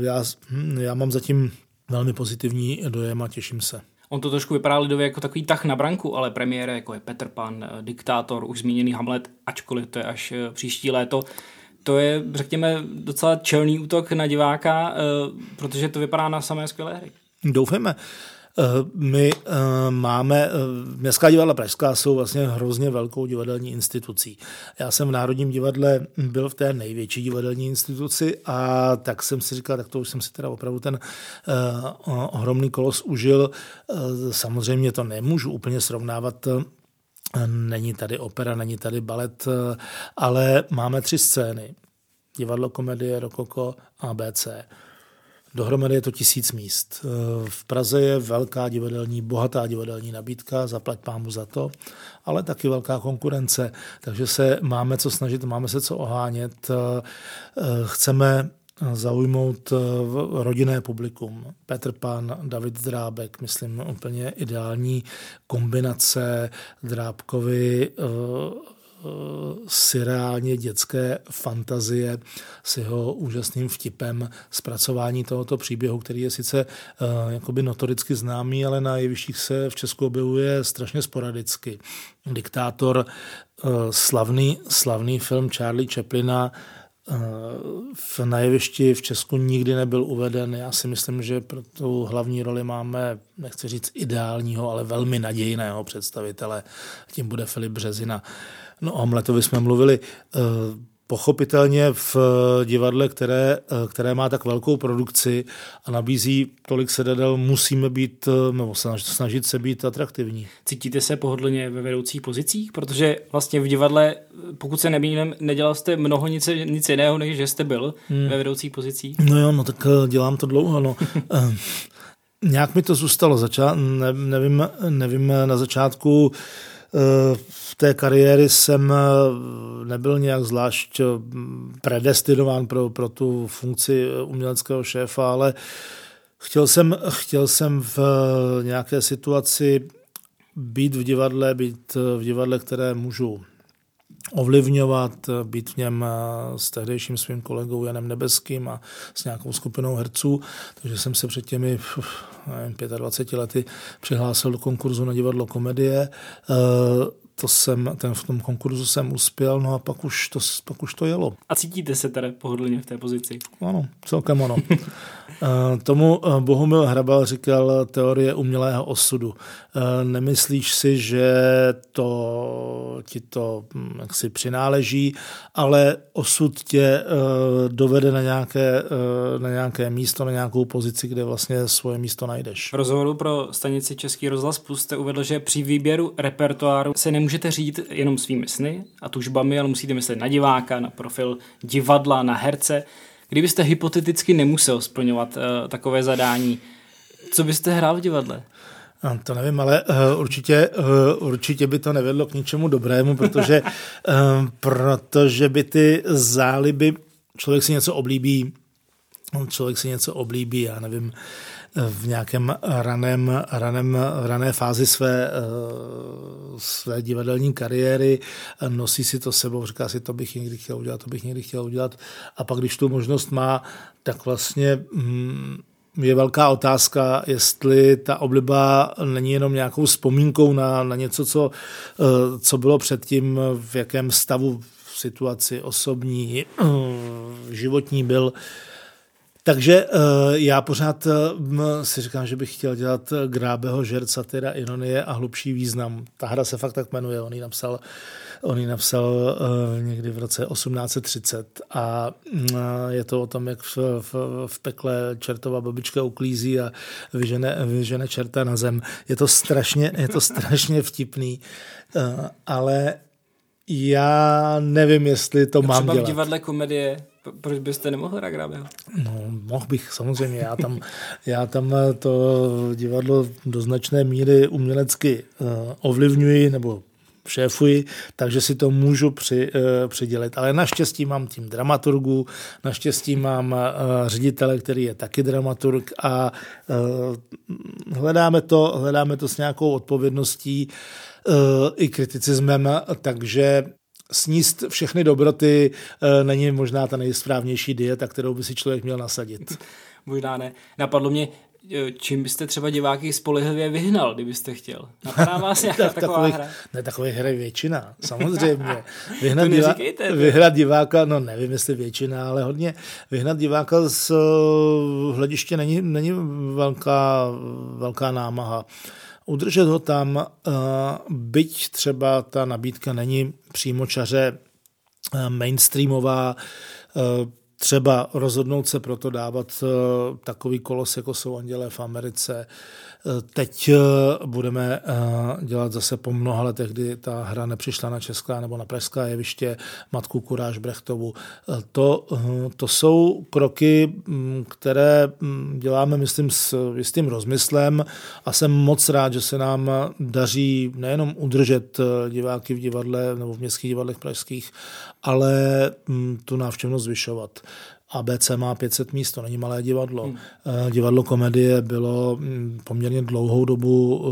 Já, hm, já mám zatím velmi pozitivní dojem a těším se. On to trošku vypadá lidově jako takový tah na branku, ale premiére jako je Petr Pan, Diktátor, už zmíněný Hamlet, ačkoliv to je až příští léto, to je, řekněme, docela čelný útok na diváka, eh, protože to vypadá na samé skvělé hry. Doufejme. Eh, my eh, máme, Městská divadla Pražská jsou vlastně hrozně velkou divadelní institucí. Já jsem v Národním divadle byl v té největší divadelní instituci a tak jsem si říkal, tak to už jsem si teda opravdu ten ohromný kolos užil. Samozřejmě to nemůžu úplně srovnávat Není tady opera, není tady balet, ale máme tři scény. Divadlo, komedie, rokoko, ABC. Dohromady je to tisíc míst. V Praze je velká divadelní, bohatá divadelní nabídka, zaplať pámu za to, ale taky velká konkurence, takže se máme co snažit, máme se co ohánět. Chceme zaujmout eh, rodinné publikum. Petr Pan, David Drábek, myslím, úplně ideální kombinace Drábkovi eh, eh, surreálně dětské fantazie s jeho úžasným vtipem zpracování tohoto příběhu, který je sice uh, jakoby notoricky známý, ale na jevištích se v Česku objevuje strašně sporadicky. Diktátor, uh, slavný, slavný film Charlie Chaplina, v najevišti v Česku nikdy nebyl uveden. Já si myslím, že pro tu hlavní roli máme, nechci říct ideálního, ale velmi nadějného představitele. Tím bude Filip Březina. No o Hamletovi jsme mluvili. Pochopitelně v divadle, které, které má tak velkou produkci a nabízí tolik sedadel, musíme být, nebo snažit se být atraktivní. Cítíte se pohodlně ve vedoucích pozicích? Protože vlastně v divadle, pokud se nemýlím, nedělal jste mnoho nic, nic jiného, než že jste byl hmm. ve vedoucích pozicích? No jo, no tak dělám to dlouho, no. Nějak mi to zůstalo, zača- ne, nevím, nevím, na začátku eh, v té kariéry jsem eh, nebyl nějak zvlášť eh, predestinován pro, pro tu funkci uměleckého šéfa, ale chtěl jsem, chtěl jsem v nějaké situaci být v divadle, být v divadle, které můžu ovlivňovat, být v něm eh, s tehdejším svým kolegou Janem Nebeským a s nějakou skupinou herců. Takže jsem se před těmi nevím, 25 lety přihlásil do konkurzu na divadlo komedie. Eh, to jsem, ten, v tom konkurzu jsem uspěl, no a pak už to, pak už to jelo. A cítíte se tedy pohodlně v té pozici? Ano, celkem ono. Eh, tomu eh, Bohumil Hrabal říkal teorie umělého osudu. Eh, nemyslíš si, že to ti to hm, jaksi přináleží, ale osud tě dovede na nějaké, na nějaké místo, na nějakou pozici, kde vlastně svoje místo najdeš. V rozhovoru pro stanici Český rozhlas Plus jste uvedl, že při výběru repertoáru se nemůžete řídit jenom svými sny a tužbami, ale musíte myslet na diváka, na profil divadla, na herce. Kdybyste hypoteticky nemusel splňovat uh, takové zadání, co byste hrál v divadle? To nevím, ale uh, určitě, uh, určitě by to nevedlo k ničemu dobrému, protože, uh, protože by ty záliby, člověk si něco oblíbí, člověk si něco oblíbí, já nevím, v nějakém raném, raném, rané fázi své, své divadelní kariéry, nosí si to sebou, říká si, to bych někdy chtěl udělat, to bych někdy chtěl udělat. A pak, když tu možnost má, tak vlastně mm, je velká otázka, jestli ta obliba není jenom nějakou vzpomínkou na, na něco, co, eh, co bylo předtím, v jakém stavu v situaci osobní, eh, životní byl. Takže uh, já pořád uh, si říkám, že bych chtěl dělat Grábeho, žert, satira, ironie a hlubší význam. Ta hra se fakt tak jmenuje, on ji napsal, on ji napsal někdy v roce 1830 a uh, je to o tom, jak v, v, v pekle čertová babička uklízí a vyžene, vyžene čerta na zem. Je to strašně, je to strašně vtipný, ale já nevím, jestli to mám dělat. v divadle komedie proč byste nemohl hrát Grábeho? No, mohl bych, samozřejmě. Já tam, já tam to divadlo do značné míry umělecky uh, ovlivňuji, nebo šéfuji, takže si to můžu při, uh, přidělit. Ale naštěstí mám tým dramaturgů, naštěstí mám ředitele, který je taky dramaturg a hledáme, to, hledáme to s nějakou odpovědností i kriticismem, takže sníst všechny dobroty eh, není možná ta nejsprávnější dieta, kterou by si člověk měl nasadit. možná ne. Napadlo mě, eh, čím byste třeba diváky spolehlivě vyhnal, kdybyste chtěl? Napadá vás nějaká taková takových, hra? Ne, takových hry většina, samozřejmě. Vyhnat, divá, vyhnat diváka, no nevím, jestli většina, ale hodně. Vyhnat diváka z eh, hlediště není, není velká, velká námaha. Udržet ho tam, byť třeba ta nabídka není přímočaře eh, mainstreamová, eh, třeba rozhodnout se proto dávat eh, takový kolos, jako jsou Andělé v Americe, Teď eh, budeme eh, dělat zase po mnoha letech, kdy ta hra nepřišla na česká nebo na pražská jeviště Matku Kuráž Brechtovu. Eh, to, to jsou kroky, mm, které mm, děláme, myslím, s jistým rozmyslem a jsem moc rád, že se nám daří nejenom udržet diváky v divadle nebo v městských divadlech pražských, ale mm, tu návštěvnost zvyšovat. ABC má 500 míst, to není malé divadlo. Hmm. Eh, divadlo komedie bylo mm, poměrně dlouhou dobu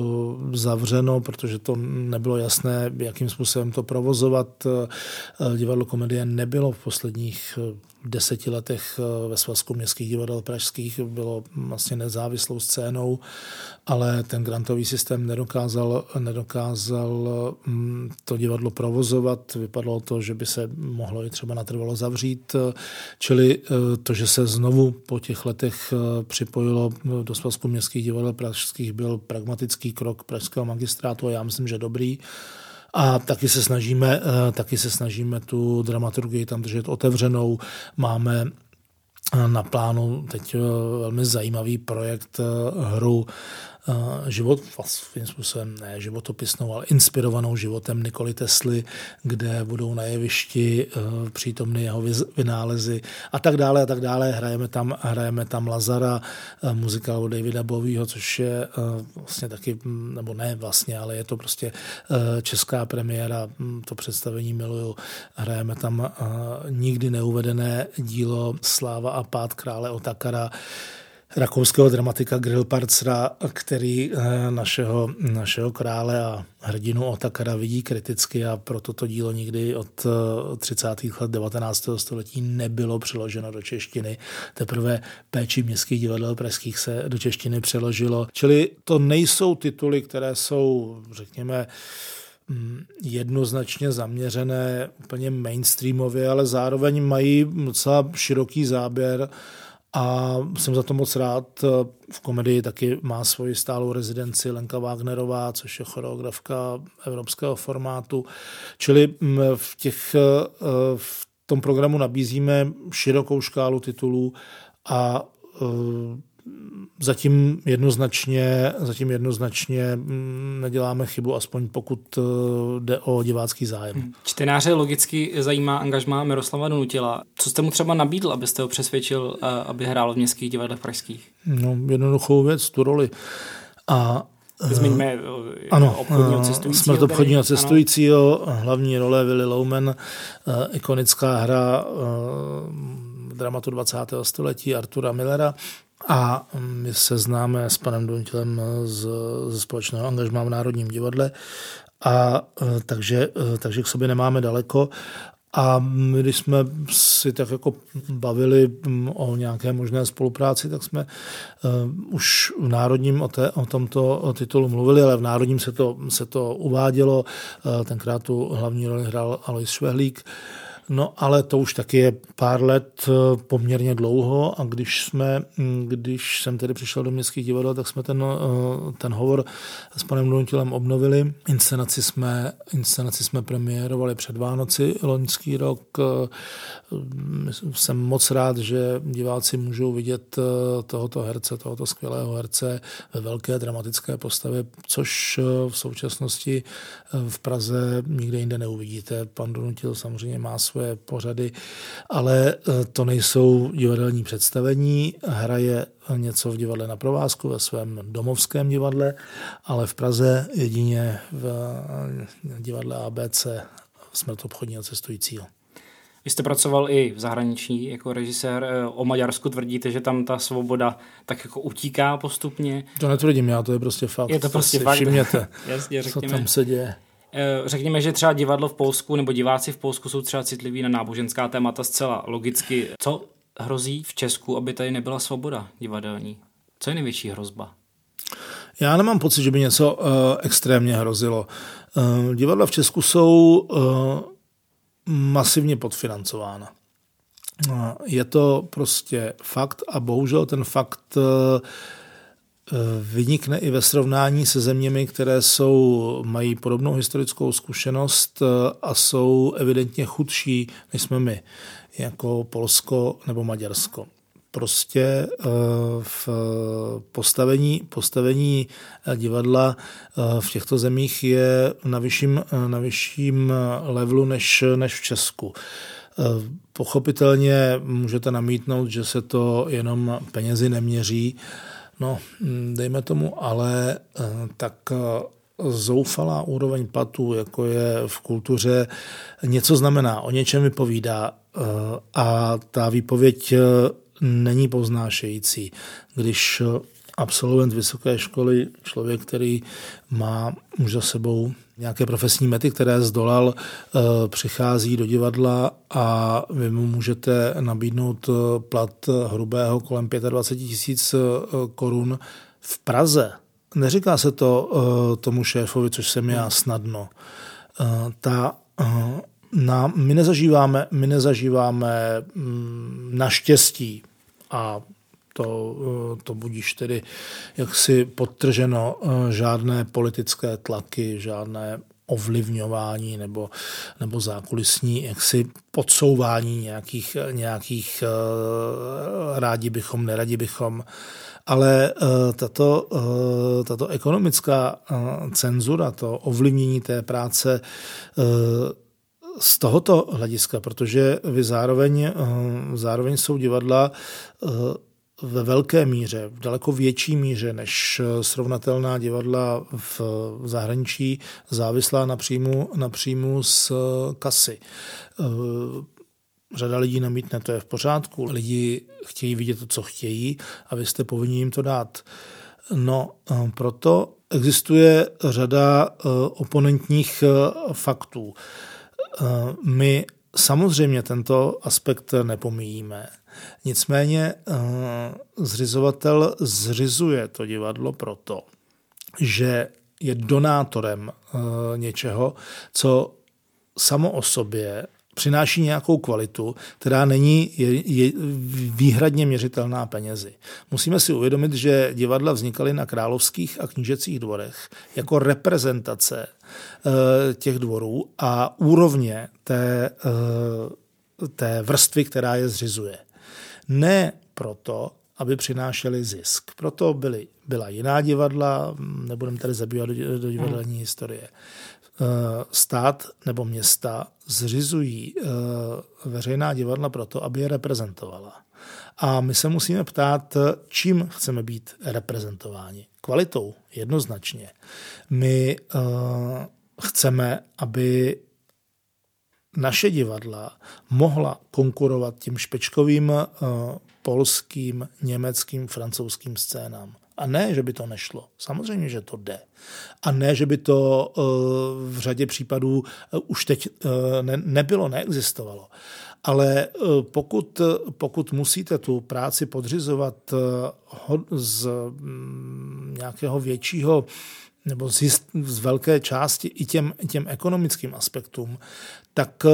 eh, zavřeno, protože to nebylo jasné, jakým způsobem to provozovat. Eh, divadlo komedie nebylo v posledních deseti letech ve Svazku městských divadel pražských bylo vlastně nezávislou scénou, ale ten grantový systém nedokázal, nedokázal mm, to divadlo provozovat. Vypadalo to, že by se mohlo i třeba natrvalo zavřít, čili Eh, to, že se znovu po těch letech eh, připojilo do Svazku městských divadel pražských, byl pragmatický krok pražského magistrátu a já myslím, že dobrý. A taky se snažíme, taky se snažíme tu dramaturgii tam držet otevřenou. Máme na plánu teď velmi zajímavý projekt hru život, svým způsobem ne životopisnou, ale inspirovanou životem Nikoli Tesly, kde budou na jevišti e, přítomny jeho vynálezy a tak dále a tak dále. Hrajeme tam, hrajeme tam Lazara, e, muzikál Davida Bovýho, což je vlastně taky, nebo ne vlastně, ale je to prostě česká premiéra, to představení miluju. Hrajeme tam nikdy neuvedené dílo Sláva a pád krále Otakara, rakouského dramatika Grillparcera, který eh, našeho, našeho krále a hrdinu Otakara vidí kriticky a pro toto dílo nikdy od 30. Eh, let 19. století nebylo přeloženo do češtiny. Teprve péči městských divadel pražských se do češtiny přeložilo. Čili to nejsou tituly, které jsou, řekněme, mm, jednoznačně zaměřené úplně mainstreamově, ale zároveň mají docela široký záběr a jsem za to moc rád. V komedii taky má svoji stálou rezidenci Lenka Wagnerová, což je choreografka evropského formátu. Čili v, těch, e, v tom programu nabízíme širokou škálu titulů a e, zatím jednoznačně, zatím jednoznačně mm, neděláme chybu, aspoň pokud eh, jde o divácký zájem. Hmm. Čtenáře logicky zajímá angažmá Miroslava Donutila. Co jste mu třeba nabídl, abyste ho přesvědčil, eh, aby hrál v městských divadlech pražských? No, jednoduchou věc, tu roli. A eh, Zmiňme ano, obchodního cestujícího. Smrt obchodního cestujícího, ano. hlavní role Willy Loumen, ikonická hra dramatu 20. století Artura Millera. A my se známe s panem Dontilem z, ze společného angažmá v Národním divadle, a e, takže, e, takže k sobě nemáme daleko. A my, když jsme si tak jako bavili o nějaké možné spolupráci, tak jsme uh, už v Národním o, té, o tomto titulu mluvili, ale v Národním se to, se to uvádělo. Uh, tenkrát tu hlavní roli hrál Alois Švehlík. Uh, No ale to už taky je pár let eh, poměrně dlouho a když jsme, hm, když jsem tedy přišel do městských divadel, tak jsme ten, eh, ten hovor s panem Donutilem obnovili. Inscenaci jsme, inscenaci jsme premiérovali před Vánoci loňský rok. Eh, jsem moc rád, že diváci můžou vidět tohoto herce, tohoto skvělého herce ve velké dramatické postavě, což v současnosti v Praze nikde jinde neuvidíte. Pan Donutil samozřejmě má své své pořady, ale e, to nejsou divadelní představení. Hraje něco v divadle na provázku, ve svém domovském divadle, ale v Praze jedině v e, divadle ABC Smrt obchodního cestujícího. Vy jste pracoval i v zahraničí jako režisér. E, o Maďarsku tvrdíte, že tam ta svoboda tak jako utíká postupně. To netvrdím já, to je prostě fakt. Je to prostě fakt. Všimněte, Jasně, co tam se děje. Eh, řekněme, že třeba divadlo v Polsku nebo diváci v Polsku jsou třeba citliví na náboženská témata zcela logicky. Co hrozí v Česku, aby tady nebyla svoboda divadelní? Co je největší hrozba? Já nemám pocit, že by něco uh, extrémně hrozilo. Uh, divadla v Česku jsou uh, masivně podfinancována. Uh, je to prostě fakt a bohužel ten fakt uh, vynikne i ve srovnání se zeměmi, které jsou, mají podobnou historickou zkušenost eh, a jsou evidentně chudší, než jsme my, jako Polsko nebo Maďarsko. Prostě eh, v postavení, postavení divadla eh, v těchto zemích je na vyšším, na vyšším levelu než, než v Česku. Pochopitelně můžete namítnout, že se to jenom penězi neměří, No, dejme tomu, ale eh, tak eh, zoufalá úroveň platů, jako je v kultuře, něco znamená, o něčem vypovídá eh, a ta výpověď není poznášející. Když absolvent vysoké školy, člověk, který má už za sebou nějaké profesní mety, které zdolal, eh, přichází do divadla a vy mu můžete nabídnout eh, plat hrubého kolem 25 tisíc eh, korun v Praze. Neříká se to tomu šéfovi, což jsem já snadno. Ta na, my nezažíváme, my nezažíváme mm, naštěstí a to, eh, to budíš tedy jaksi podtrženo eh, žádné politické tlaky, žádné ovlivňování nebo, nebo zákulisní jaksi podsouvání nějakých, nějakých rádi bychom, neradi bychom. Ale tato, tato ekonomická cenzura, to ovlivnění té práce z tohoto hlediska, protože vy zároveň, zároveň jsou divadla ve velké míře, v daleko větší míře než srovnatelná divadla v zahraničí, závislá na příjmu, na příjmu z kasy. Řada lidí namítne, to je v pořádku. Lidi chtějí vidět to, co chtějí a vy jste povinni jim to dát. No, proto existuje řada oponentních faktů. My samozřejmě tento aspekt nepomíjíme. Nicméně eh, zřizovatel zřizuje to divadlo proto, že je donátorem eh, něčeho, co samo o sobě přináší nějakou kvalitu, která není je, je výhradně měřitelná penězi. Musíme si uvědomit, že divadla vznikaly na královských a knížecích dvorech jako reprezentace e, těch dvorů a úrovně té, e, té vrstvy, která je zřizuje. Ne proto, aby přinášeli zisk. Proto byly, byla jiná divadla, nebudeme tady zabývat do, do divadelní hmm. historie. Eh, stát nebo města zřizují eh, veřejná divadla proto, aby je reprezentovala. A my se musíme ptát, čím chceme být reprezentováni. Kvalitou, jednoznačně. My uh, chceme, aby naše divadla mohla konkurovat tím špečkovým uh, polským, německým, francouzským scénám. A ne, že by to nešlo. Samozřejmě, že to jde. A ne, že by to eh, v řadě případů eh, už teď eh, nebylo, neexistovalo. Ale pokud, pokud musíte tu práci podřizovat z mm, nějakého většího nebo z, z velké části i těm, těm ekonomickým aspektům, tak,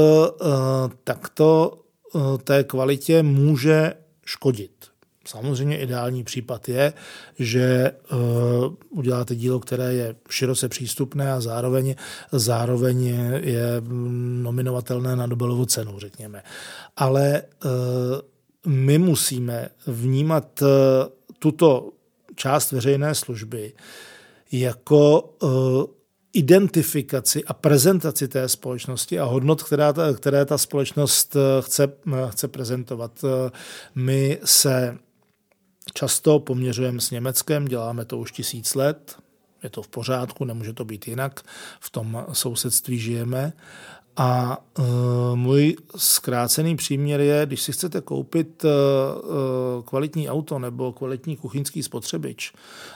tak to té kvalitě může škodit. Samozřejmě ideální případ je, že uh, uděláte dílo, které je široce přístupné a zároveň, zároveň je nominovatelné na Nobelovu cenu, řekněme. Ale my musíme vnímat tuto část veřejné služby jako uh, identifikaci a prezentaci té společnosti a hodnot, která ta, které ta společnost chce, chce prezentovat. My se často poměřujeme s Německem, děláme to už tisíc let, je to v pořádku, nemůže to být jinak, v tom sousedství žijeme. A uh, můj zkrácený příměr je, když si chcete koupit uh, kvalitní auto nebo kvalitní kuchyňský spotřebič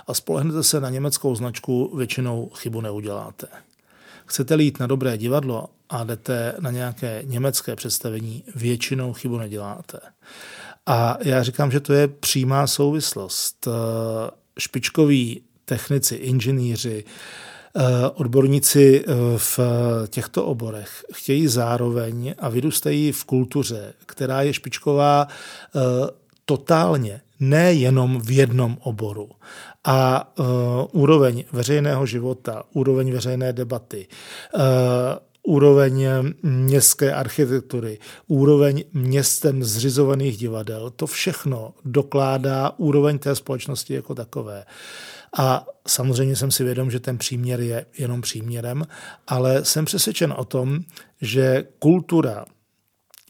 a spolehnete se na německou značku, většinou chybu neuděláte. Chcete jít na dobré divadlo a jdete na nějaké německé představení, většinou chybu neděláte. A já říkám, že to je přímá souvislost. Eh, špičkoví technici, inženýři, eh, odborníci eh, v těchto oborech chtějí zároveň a vyrůstají v kultuře, která je špičková totálně, ne jenom v jednom oboru. A úroveň veřejného života, úroveň veřejné debaty, úroveň městské architektury, úroveň městem zřizovaných divadel, to všechno dokládá úroveň té společnosti jako takové. A samozřejmě jsem si vědom, že ten příměr je jenom příměrem, ale jsem přesvědčen o tom, že kultura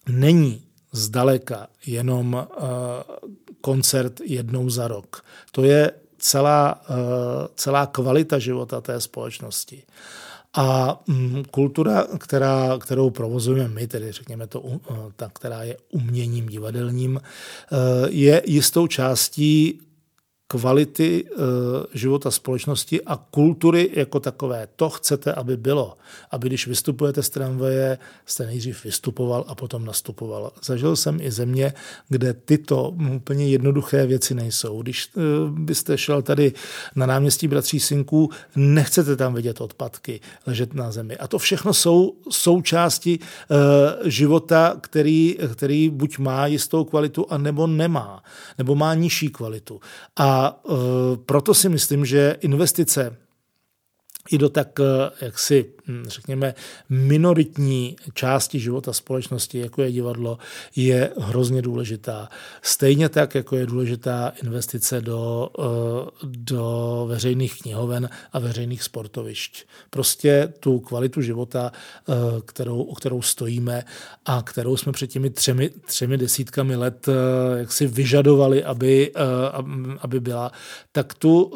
není zdaleka jenom uh, koncert jednou za rok. To je celá, uh, celá kvalita života té společnosti. A mm, kultura, která, kterou provozujeme my, tedy řekněme to, eh, ta, která je uměním divadelním, eh, je jistou částí kvality eh, života společnosti a kultury jako takové. To chcete, aby bylo. Aby když vystupujete z tramvaje, jste nejdřív vystupoval a potom nastupoval. Zažil jsem i země, kde tyto úplně jednoduché věci nejsou. Když eh, byste šel tady na náměstí Bratří Synků, nechcete tam vidět odpadky ležet na zemi. A to všechno jsou součásti eh, života, který, který buď má jistou kvalitu, a nebo nemá. Nebo má nižší kvalitu. A uh, proto si myslím, že investice i do tak, eh, jaksi, hm, řekněme, minoritní části života společnosti, jako je divadlo, je hrozně důležitá. Stejně tak, jako je důležitá investice do, eh, do veřejných knihoven a veřejných sportovišť. Prostě tu kvalitu života, eh, kterou, o kterou stojíme a kterou jsme před těmi třemi, třemi desítkami let jak si vyžadovali, aby, aby byla, tak tu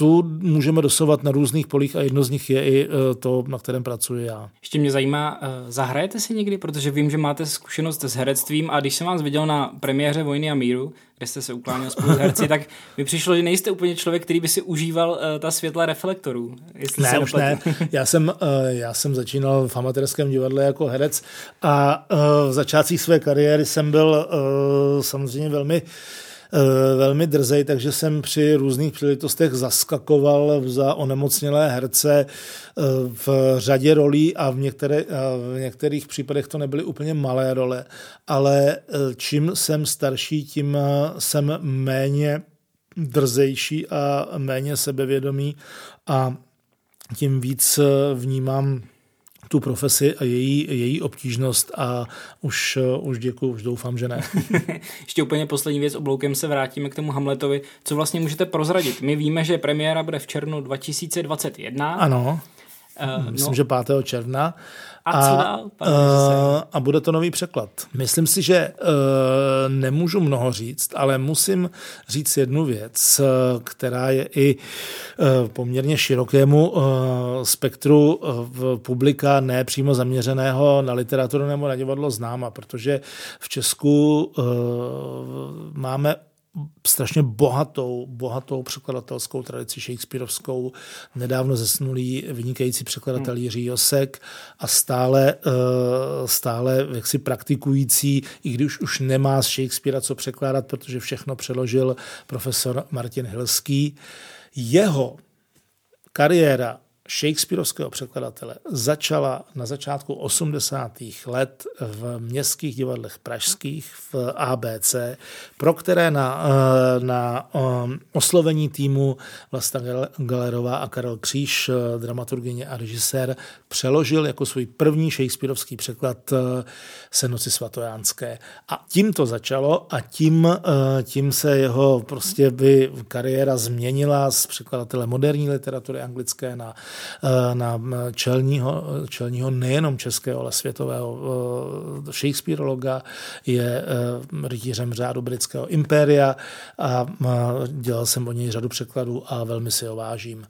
tu můžeme dosovat na různých polích a jedno z nich je i e, to, na kterém pracuji já. Ještě mě zajímá, e, zahrajete si někdy, protože vím, že máte zkušenost s herectvím a když jsem vás viděl na premiéře Vojny a míru, kde jste se ukláněl spolu s herci, tak mi přišlo, že nejste úplně člověk, který by si užíval uh, ta světla reflektorů. Jestli ne, už ne. Já jsem, já jsem začínal v amatérském divadle jako herec a v začátcích své kariéry jsem byl samozřejmě velmi uh, Eh, velmi drzej, takže jsem při různých příležitostech zaskakoval za onemocnělé herce eh, v řadě rolí a v, některé, v některých případech to nebyly úplně malé role, ale eh, čím jsem starší, tím jsem méně drzejší a méně sebevědomý a tím víc vnímám tu profesi a její, její obtížnost a už, už děkuji, už doufám, že ne. Ještě úplně poslední věc, obloukem se vrátíme k tomu Hamletovi. Co vlastně můžete prozradit? My víme, že premiéra bude v červnu 2021. Ano. Uh, Myslím, no. že 5. června. A, co dál? Uh, a bude to nový překlad. Myslím si, že uh, nemůžu mnoho říct, ale musím říct jednu věc, která je i uh, poměrně širokému uh, spektru uh, publika nepřímo zaměřeného na literaturu nebo na divadlo známa, protože v Česku uh, máme strašně bohatou, bohatou překladatelskou tradici Shakespeareovskou. Nedávno zesnulý vynikající překladatel hmm. Jiří Josek a stále, eh, stále jaksi praktikující, i když už nemá z Shakespearea co překládat, protože všechno přeložil profesor Martin Hilský. Jeho kariéra Shakespeareovského překladatele začala na začátku 80. let v městských divadlech pražských v ABC, pro které na, eh, na um, oslovení týmu Vlasta Galerová a Karel Kříž, eh, dramaturgině a režisér, přeložil jako svůj první Shakespeareovský překlad Se noci svatojánské. A tím to začalo a tím, tím se jeho prostě by kariéra změnila z překladatele moderní literatury anglické na Eh, na čelního, čelního nejenom českého, ale světového eh, Shakespeareologa, je eh, rytířem řádu britského impéria a dělal jsem o něj řadu překladů a velmi si ho vážím.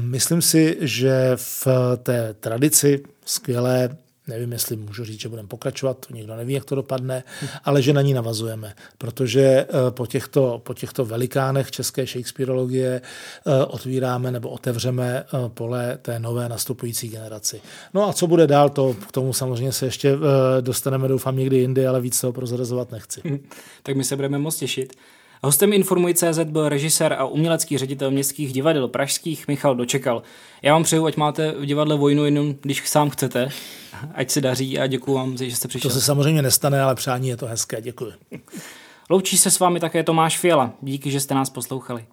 Myslím si, že v té tradici skvělé Nevím, jestli můžu říct, že budeme pokračovat, to nikdo neví, jak to dopadne, ale že na ní navazujeme, protože eh, po těchto, po těchto velikánech české Shakespeareologie eh, otvíráme nebo otevřeme eh, pole té nové nastupující generaci. No a co bude dál, to k tomu samozřejmě se ještě dostaneme, doufám, někdy jindy, ale víc toho prozrazovat nechci. Tak my se budeme moc těšit. Hostem Informuj CZ byl režisér a umělecký ředitel městských divadel pražských Michal Dočekal. Já vám přeju, ať máte v divadle vojnu jenom, když sám chcete. Ať se daří a děkuji vám, že jste přišel. To se samozřejmě nestane, ale přání je to hezké. Děkuji. Loučí se s vámi také Tomáš Fiala. Díky, že jste nás poslouchali.